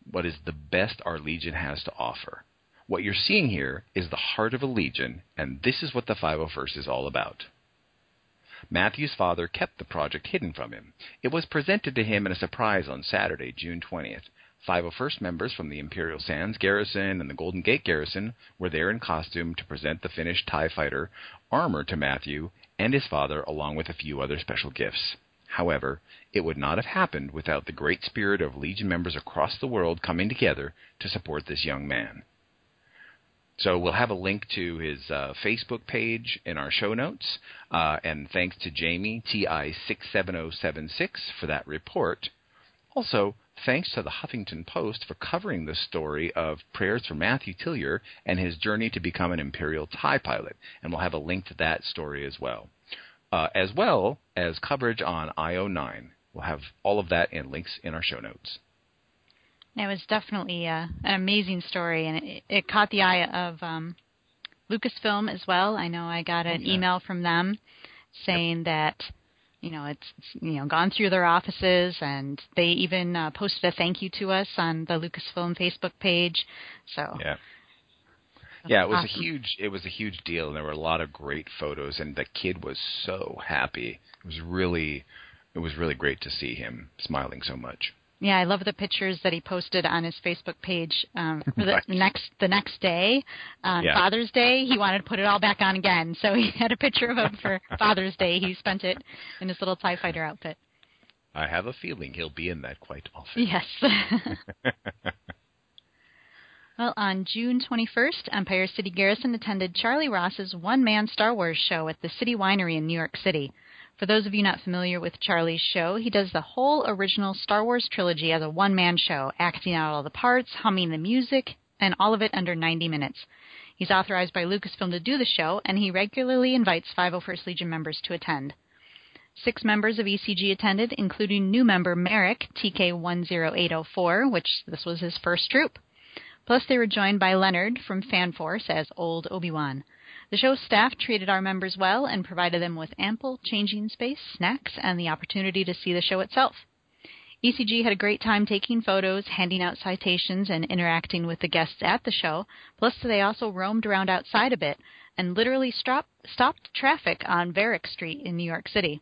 what is the best our Legion has to offer. What you're seeing here is the heart of a Legion, and this is what the 501st is all about. Matthew's father kept the project hidden from him. It was presented to him in a surprise on Saturday, June 20th, 501st members from the Imperial Sands Garrison and the Golden Gate Garrison were there in costume to present the finished TIE fighter armor to Matthew and his father, along with a few other special gifts. However, it would not have happened without the great spirit of Legion members across the world coming together to support this young man. So we'll have a link to his uh, Facebook page in our show notes. Uh, and thanks to Jamie, TI67076, for that report. Also, thanks to the Huffington Post for covering the story of Prayers for Matthew Tillier and his journey to become an Imperial TIE pilot. And we'll have a link to that story as well. Uh, as well as coverage on IO9. We'll have all of that and links in our show notes. It was definitely uh, an amazing story, and it, it caught the eye of um, Lucasfilm as well. I know I got an yeah. email from them saying yep. that you know it's, you know gone through their offices and they even uh, posted a thank you to us on the Lucasfilm Facebook page. So yeah. Yeah, it was awesome. a huge it was a huge deal and there were a lot of great photos and the kid was so happy. It was really it was really great to see him smiling so much. Yeah, I love the pictures that he posted on his Facebook page um, for the Right. next the next day, on Yeah. Father's Day. He wanted to put it all back on again, so he had a picture of him for Father's Day. He spent it in his little TIE Fighter outfit. I have a feeling he'll be in that quite often. Yes. well, on June 21st, Empire City Garrison attended Charlie Ross's one-man Star Wars show at the City Winery in New York City. For those of you not familiar with Charlie's show, he does the whole original Star Wars trilogy as a one-man show, acting out all the parts, humming the music, and all of it under 90 minutes. He's authorized by Lucasfilm to do the show, and he regularly invites 501st Legion members to attend. Six members of ECG attended, including new member Merrick, TK10804, which this was his first troop. Plus, they were joined by Leonard from FanForce as Old Obi-Wan. The show staff treated our members well and provided them with ample changing space, snacks, and the opportunity to see the show itself. ECG had a great time taking photos, handing out citations, and interacting with the guests at the show. Plus, they also roamed around outside a bit and literally stop, stopped traffic on Varick Street in New York City.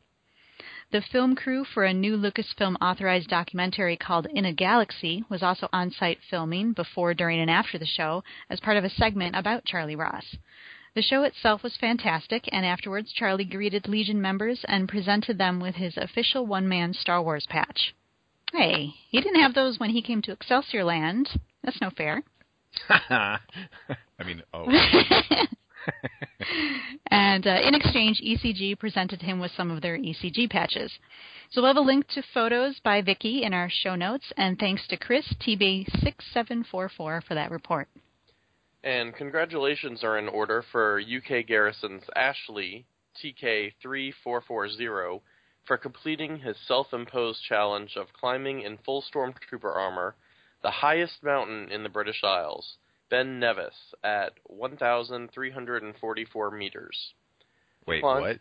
The film crew for a new Lucasfilm authorized documentary called In a Galaxy was also on site filming before, during, and after the show as part of a segment about Charlie Ross. The show itself was fantastic, and afterwards, Charlie greeted Legion members and presented them with his official one man Star Wars patch. Hey, he didn't have those when he came to Excelsior Land. That's no fair. I mean, oh. and uh, in exchange, ECG presented him with some of their ECG patches. So we'll have a link to photos by Vicky in our show notes, and thanks to Chris TB6744 for that report. And congratulations are in order for UK Garrison's Ashley, TK3440, for completing his self imposed challenge of climbing in full Stormtrooper armor the highest mountain in the British Isles, Ben Nevis, at 1,344 meters. Wait, Fun. what?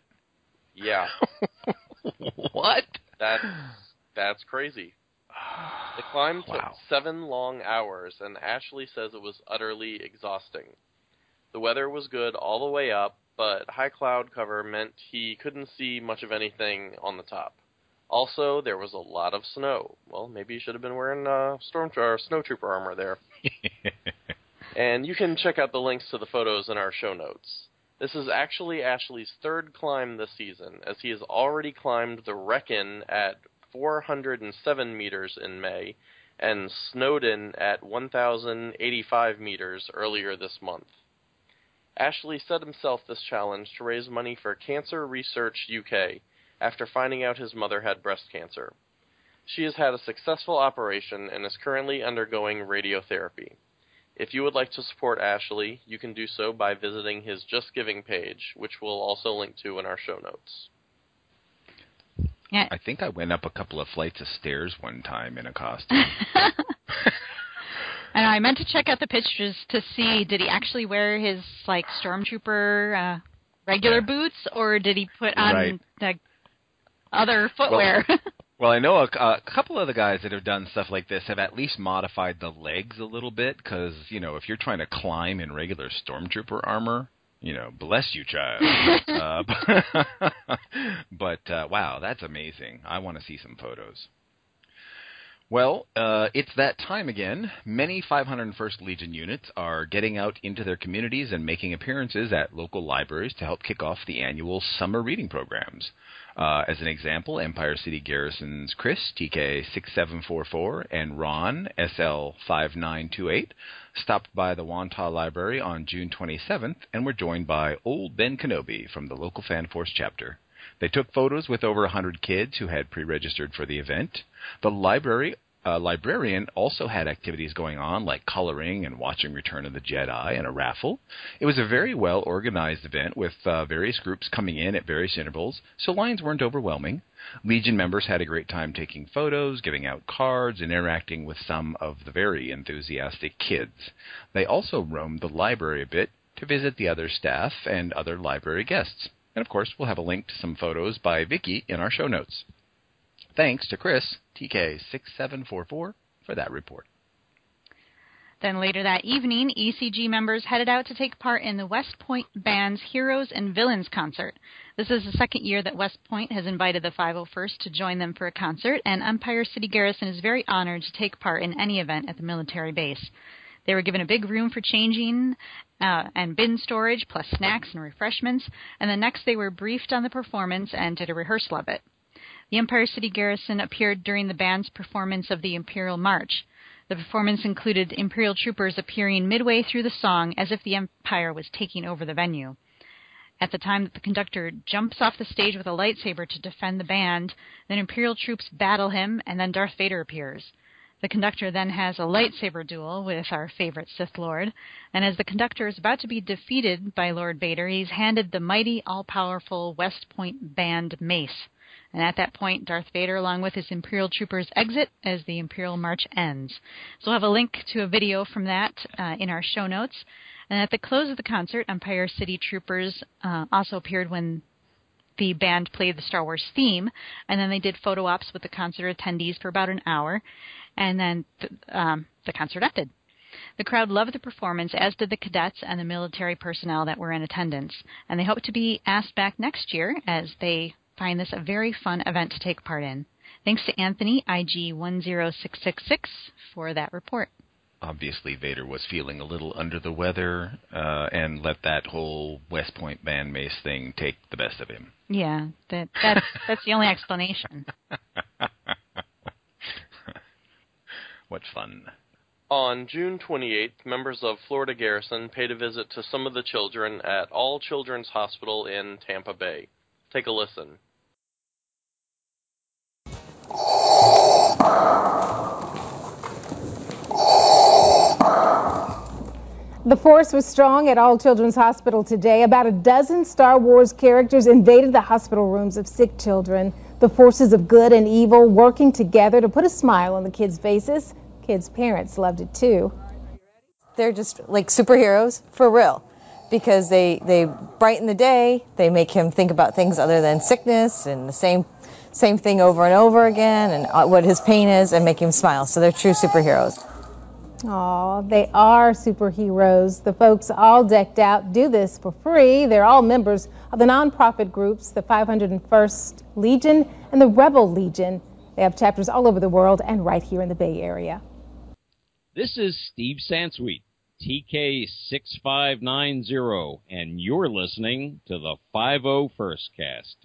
Yeah, what? that's, that's crazy. The climb took Wow. seven long hours, and Ashley says it was utterly exhausting. The weather was good all the way up, but high cloud cover meant he couldn't see much of anything on the top. Also, there was a lot of snow. Well, maybe he should have been wearing uh, storm or snow trooper armor there. And you can check out the links to the photos in our show notes. This is actually Ashley's third climb this season, as he has already climbed the Wrekin at 407 meters in May, and Snowdon at 1,085 meters earlier this month. Ashley set himself this challenge to raise money for Cancer Research UK after finding out his mother had breast cancer. She has had a successful operation and is currently undergoing radiotherapy. If you would like to support Ashley, you can do so by visiting his Just Giving page, which we'll also link to in our show notes. Yeah. I think I went up a couple of flights of stairs one time in a costume. And I meant to check out the pictures to see did he actually wear his like stormtrooper uh, regular Yeah. boots or did he put on Right. the other footwear? Well, I know a, a couple of the guys that have done stuff like this have at least modified the legs a little bit because you know if you're trying to climb in regular stormtrooper armor, you know, bless you, child. uh, but uh, wow, that's amazing. I want to see some photos. Well, uh, it's that time again. Many 501st Legion units are getting out into their communities and making appearances at local libraries to help kick off the annual summer reading programs. Uh, as an example, Empire City Garrison's Chris, TK6744, and Ron, SL5928, stopped by the Wantagh Library on June 27th and were joined by Old Ben Kenobi from the local Fan Force chapter. They took photos with over 100 kids who had pre-registered for the event. The library uh, librarian also had activities going on like coloring and watching Return of the Jedi and a raffle. It was a very well organized event with uh, various groups coming in at various intervals, so lines weren't overwhelming. Legion members had a great time taking photos, giving out cards, and interacting with some of the very enthusiastic kids. They also roamed the library a bit to visit the other staff and other library guests. And of course, we'll have a link to some photos by Vicky in our show notes. Thanks to Chris, TK6744, for that report. Then later that evening, ECG members headed out to take part in the West Point Band's Heroes and Villains concert. This is the second year that West Point has invited the 501st to join them for a concert, and Empire City Garrison is very honored to take part in any event at the military base. They were given a big room for changing uh, and bin storage, plus snacks and refreshments, and then next they were briefed on the performance and did a rehearsal of it. The Empire City Garrison appeared during the band's performance of the Imperial March. The performance included Imperial troopers appearing midway through the song as if the Empire was taking over the venue. At the time that the conductor jumps off the stage with a lightsaber to defend the band, then Imperial troops battle him, and then Darth Vader appears. The conductor then has a lightsaber duel with our favorite Sith Lord, and as the conductor is about to be defeated by Lord Vader, he's handed the mighty, all powerful West Point Band mace. And at that point, Darth Vader, along with his Imperial troopers, exit as the Imperial March ends. So we'll have a link to a video from that uh, in our show notes. And at the close of the concert, Empire City Troopers uh, also appeared when the band played the Star Wars theme, and then they did photo ops with the concert attendees for about an hour, and then th- um, the concert ended. The crowd loved the performance, as did the cadets and the military personnel that were in attendance, and they hope to be asked back next year as they find this a very fun event to take part in. Thanks to Anthony, IG10666, for that report. Obviously, Vader was feeling a little under the weather uh, and let that whole West Point band mace thing take the best of him. Yeah, that, that's, that's the only explanation. what fun. On June 28th, members of Florida Garrison paid a visit to some of the children at All Children's Hospital in Tampa Bay. Take a listen. The force was strong at All Children's Hospital today. About a dozen Star Wars characters invaded the hospital rooms of sick children. The forces of good and evil working together to put a smile on the kids' faces. Kids' parents loved it too. They're just like superheroes for real because they they brighten the day. They make him think about things other than sickness and the same same thing over and over again and uh, what his pain is and make him smile. So they're true superheroes. Aw, they are superheroes. The folks all decked out do this for free. They're all members of the nonprofit groups, the 501st Legion and the Rebel Legion. They have chapters all over the world and right here in the Bay Area. This is Steve Sansweet, TK6590, and you're listening to the 501st Cast.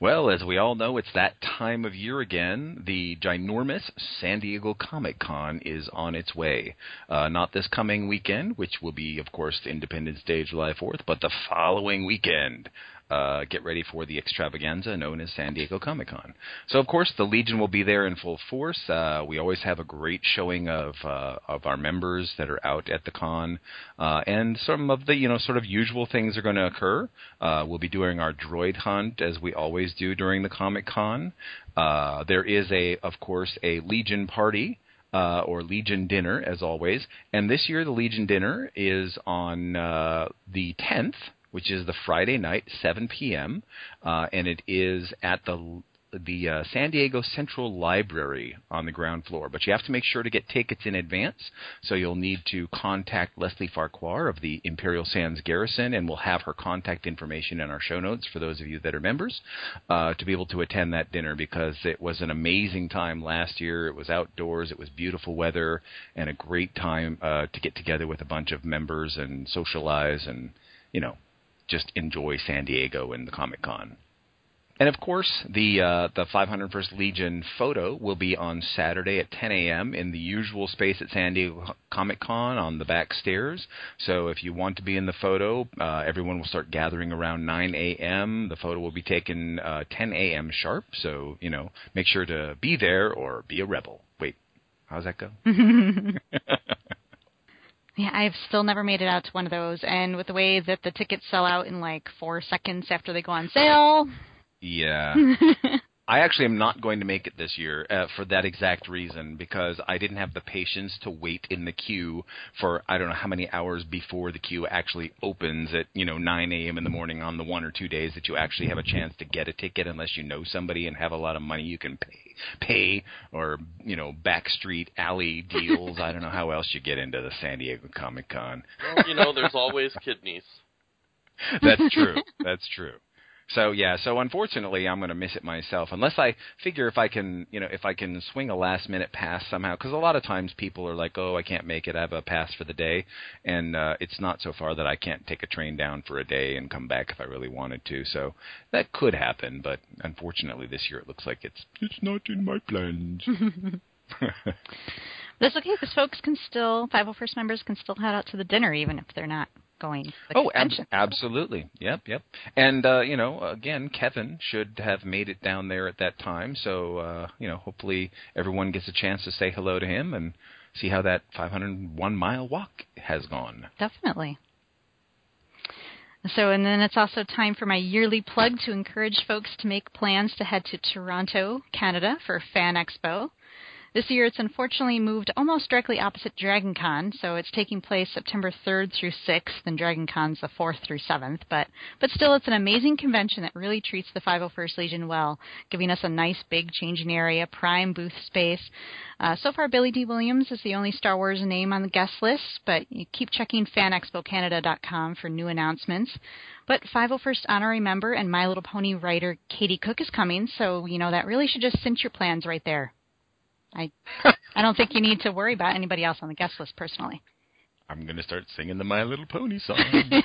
Well, as we all know, it's that time of year again. The ginormous San Diego Comic Con is on its way. Uh, not this coming weekend, which will be, of course, Independence Day, July 4th, but the following weekend uh, get ready for the extravaganza known as San Diego Comic Con. So, of course, the Legion will be there in full force. Uh, we always have a great showing of uh, of our members that are out at the con, uh, and some of the you know sort of usual things are going to occur. Uh, we'll be doing our droid hunt as we always do during the Comic Con. Uh, there is a, of course, a Legion party. Uh, or Legion dinner, as always. And this year, the Legion dinner is on uh, the 10th, which is the Friday night, 7 p.m., uh, and it is at the the uh, San Diego Central Library on the ground floor. But you have to make sure to get tickets in advance. So you'll need to contact Leslie Farquhar of the Imperial Sands Garrison, and we'll have her contact information in our show notes for those of you that are members uh, to be able to attend that dinner because it was an amazing time last year. It was outdoors, it was beautiful weather, and a great time uh, to get together with a bunch of members and socialize and you know just enjoy San Diego and the Comic Con. And of course, the uh, the 501st Legion photo will be on Saturday at 10 a.m. in the usual space at San Diego Comic Con on the back stairs. So if you want to be in the photo, uh, everyone will start gathering around 9 a.m. The photo will be taken uh, 10 a.m. sharp. So you know, make sure to be there or be a rebel. Wait, how's that go? Yeah, I've still never made it out to one of those, and with the way that the tickets sell out in like four seconds after they go on sale. Yeah. I actually am not going to make it this year uh, for that exact reason because I didn't have the patience to wait in the queue for I don't know how many hours before the queue actually opens at you know 9 a.m. in the morning on the one or two days that you actually have a chance to get a ticket unless you know somebody and have a lot of money you can pay pay or you know backstreet alley deals. I don't know how else you get into the San Diego Comic Con. Well, you know, there's always kidneys. That's true. That's true. So yeah, so unfortunately, I'm going to miss it myself unless I figure if I can, you know, if I can swing a last minute pass somehow. Because a lot of times people are like, "Oh, I can't make it. I have a pass for the day," and uh, it's not so far that I can't take a train down for a day and come back if I really wanted to. So that could happen, but unfortunately, this year it looks like it's it's not in my plans. That's okay because folks can still 501st members can still head out to the dinner even if they're not going. Oh, ab- absolutely. Yep, yep. And uh, you know, again, Kevin should have made it down there at that time. So uh, you know, hopefully everyone gets a chance to say hello to him and see how that 501 mile walk has gone. Definitely. So, and then it's also time for my yearly plug to encourage folks to make plans to head to Toronto, Canada for Fan Expo. This year it's unfortunately moved almost directly opposite Dragon Con, so it's taking place September 3rd through 6th, and Dragon Con's the 4th through 7th. But, but still, it's an amazing convention that really treats the 501st Legion well, giving us a nice big changing area, prime booth space. Uh, so far, Billy Dee Williams is the only Star Wars name on the guest list, but you keep checking fanexpocanada.com for new announcements. But 501st honorary member and My Little Pony writer Katie Cook is coming, so you know that really should just cinch your plans right there. I I don't think you need to worry about anybody else on the guest list personally. I'm going to start singing the My Little Pony song.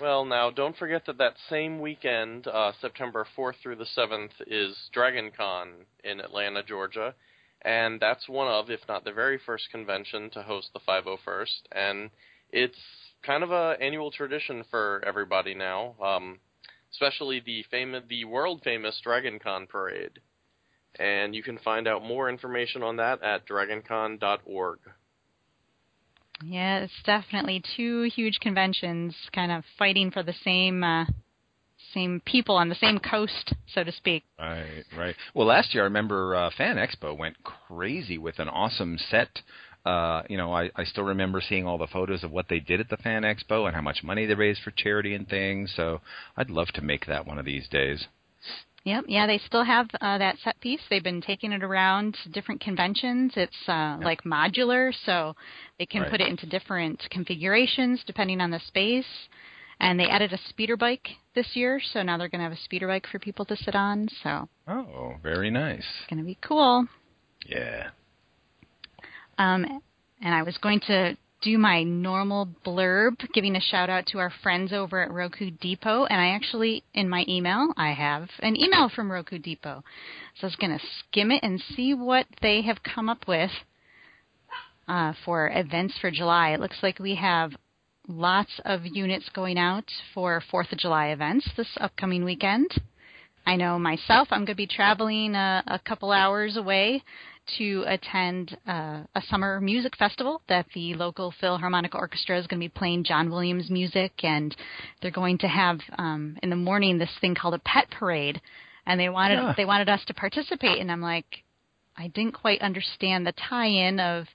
Well, now don't forget that that same weekend, uh, September 4th through the 7th, is Dragon Con in Atlanta, Georgia, and that's one of, if not the very first convention to host the 501st, and it's kind of a annual tradition for everybody now, um, especially the famous, the world famous Dragon Con parade. And you can find out more information on that at dragoncon.org. Yeah, it's definitely two huge conventions kind of fighting for the same uh, same people on the same coast, so to speak. Right, right. Well, last year I remember uh, Fan Expo went crazy with an awesome set. Uh, you know, I, I still remember seeing all the photos of what they did at the Fan Expo and how much money they raised for charity and things. So I'd love to make that one of these days. Yep, yeah, they still have uh, that set piece. They've been taking it around to different conventions. It's uh, like modular, so they can Right. put it into different configurations depending on the space. And they added a speeder bike this year, so now they're going to have a speeder bike for people to sit on. So Oh, very nice. it's going to be cool. Yeah. Um, and I was going to do my normal blurb, giving a shout out to our friends over at Roku Depot. And I actually, in my email, I have an email from Roku Depot. So I was going to skim it and see what they have come up with uh, for events for July. It looks like we have lots of units going out for Fourth of July events this upcoming weekend. I know myself, I'm going to be traveling a, a couple hours away to attend uh, a summer music festival that the local Philharmonic Orchestra is going to be playing John Williams music, and they're going to have um, in the morning this thing called a pet parade, and they wanted Yeah. they wanted us to participate, and I'm like, I didn't quite understand the tie-in of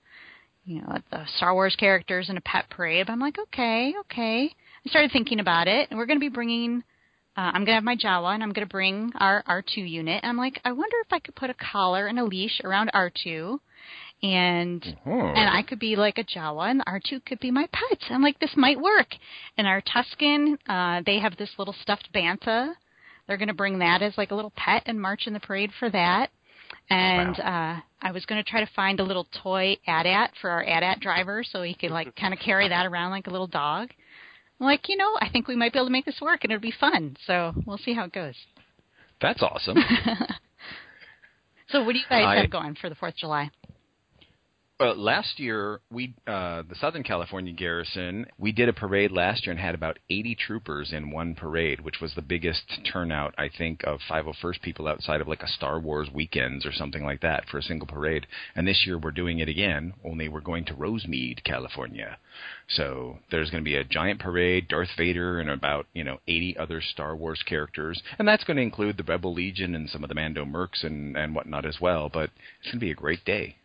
you know the Star Wars characters in a pet parade. But I'm like, okay, okay. I started thinking about it, and we're going to be bringing uh, I'm gonna have my Jawa, and I'm gonna bring our R2 unit. And I'm like, I wonder if I could put a collar and a leash around R2, and and I could be like a Jawa, and R2 could be my pet. I'm like, this might work. And our Tusken, uh, they have this little stuffed bantha. They're gonna bring that as like a little pet and march in the parade for that. And uh, I was going to try to find a little toy AT-AT for our AT-AT driver, so he could like kind of carry that around like a little dog. I'm like, you know, I think we might be able to make this work, and it'll be fun. So we'll see how it goes. That's awesome. So what do you guys I- have going for the Fourth of July? Uh, last year, we uh, the Southern California Garrison, we did a parade last year and had about 80 troopers in one parade, which was the biggest turnout I think of 501st people outside of like a Star Wars weekends or something like that for a single parade. And this year we're doing it again, only we're going to Rosemead, California. So there's going to be a giant parade, Darth Vader, and about you know 80 other Star Wars characters, and that's going to include the Rebel Legion and some of the Mando Mercs and and whatnot as well. But it's going to be a great day.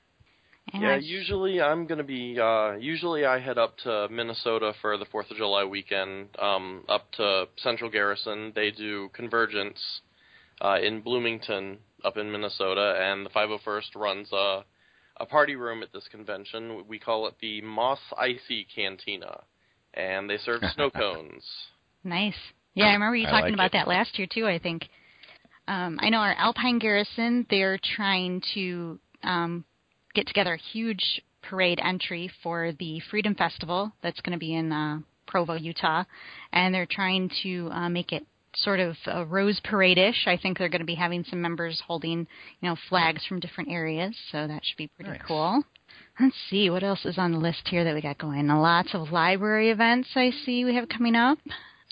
Yeah, usually I'm gonna be. Uh, usually I head up to Minnesota for the Fourth of July weekend. Um, up to Central Garrison, they do Convergence uh, in Bloomington, up in Minnesota, and the 501st runs a a party room at this convention. We call it the Mos Eisley Cantina, and they serve snow cones. Nice. Yeah, I remember you I talking like about it. that last year too. I think. Um, I know our Alpine Garrison. They're trying to um, get together a huge parade entry for the Freedom Festival that's going to be in uh, Provo, Utah, and they're trying to uh, make it sort of a rose parade-ish. I think they're going to be having some members holding, you know, flags from different areas, so that should be pretty Nice. cool. Let's see what else is on the list here that we got going. Lots of library events I see we have coming up.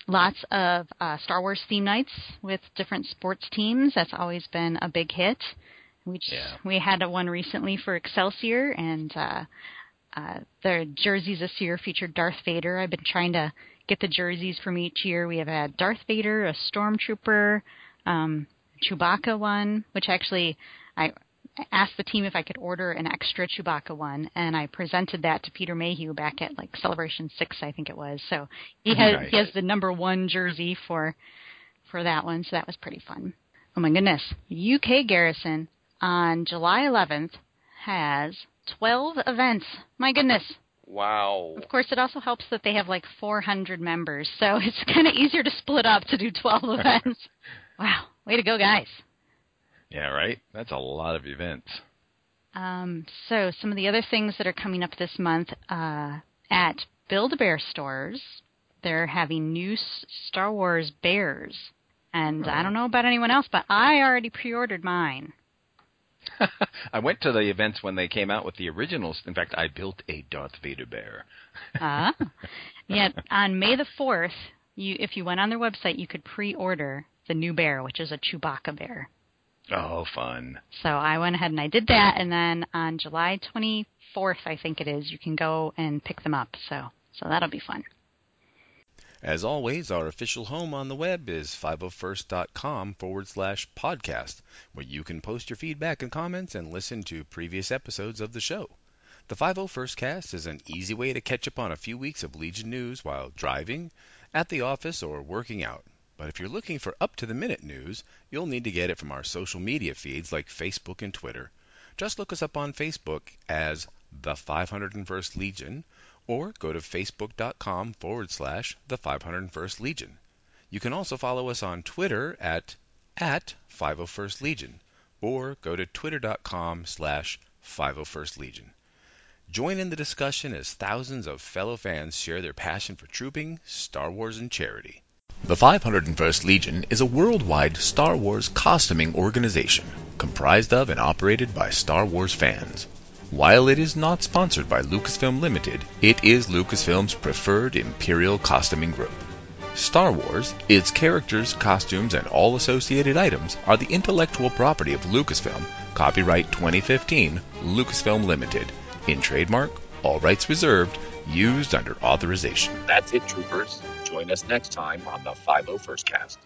Lots of uh, Star Wars theme nights with different sports teams. That's always been a big hit. We just, Yeah. we had a one recently for Excelsior, and uh, uh, the jerseys this year featured Darth Vader. I've been trying to get the jerseys from each year. We have had Darth Vader, a Stormtrooper, um, Chewbacca one, which actually I asked the team if I could order an extra Chewbacca one, and I presented that to Peter Mayhew back at like Celebration Six, I think it was. So he has he has the number one jersey for for that one, so that was pretty fun. Oh my goodness, UK Garrison on July 11th has 12 events. My goodness. Wow. Of course, it also helps that they have like 400 members, so it's kind of easier to split up to do 12 events. wow, way to go, guys. Yeah, right. That's a lot of events. Um, so some of the other things that are coming up this month uh, at Build-A-Bear stores, they're having new Star Wars bears, and I don't know about anyone else, but I already pre-ordered mine. I went to the events when they came out with the originals. In fact, I built a Darth Vader bear. Ah, yeah. On May the fourth, you if you went on their website, you could pre-order the new bear, which is a Chewbacca bear. Oh, fun. So I went ahead and I did that, and then on July 24th, I think it is, you can go and pick them up. So so that'll be fun. As always, our official home on the web is 501st.com forward slash podcast, where you can post your feedback and comments and listen to previous episodes of the show. The 501st Cast is an easy way to catch up on a few weeks of Legion news while driving, at the office, or working out. But if you're looking for up to the minute news, you'll need to get it from our social media feeds like Facebook and Twitter. Just look us up on Facebook as the 501st Legion or go to facebook.com forward slash the 501st Legion. You can also follow us on Twitter at at 501st Legion or go to twitter.com slash 501st Legion. Join in the discussion as thousands of fellow fans share their passion for trooping, Star Wars, and charity. The 501st Legion is a worldwide Star Wars costuming organization comprised of and operated by Star Wars fans. While it is not sponsored by Lucasfilm Limited, it is Lucasfilm's preferred Imperial costuming group. Star Wars, its characters, costumes, and all associated items are the intellectual property of Lucasfilm, copyright 2015, Lucasfilm Limited. In trademark, all rights reserved, used under authorization. That's it, troopers. Join us next time on the 501st Cast.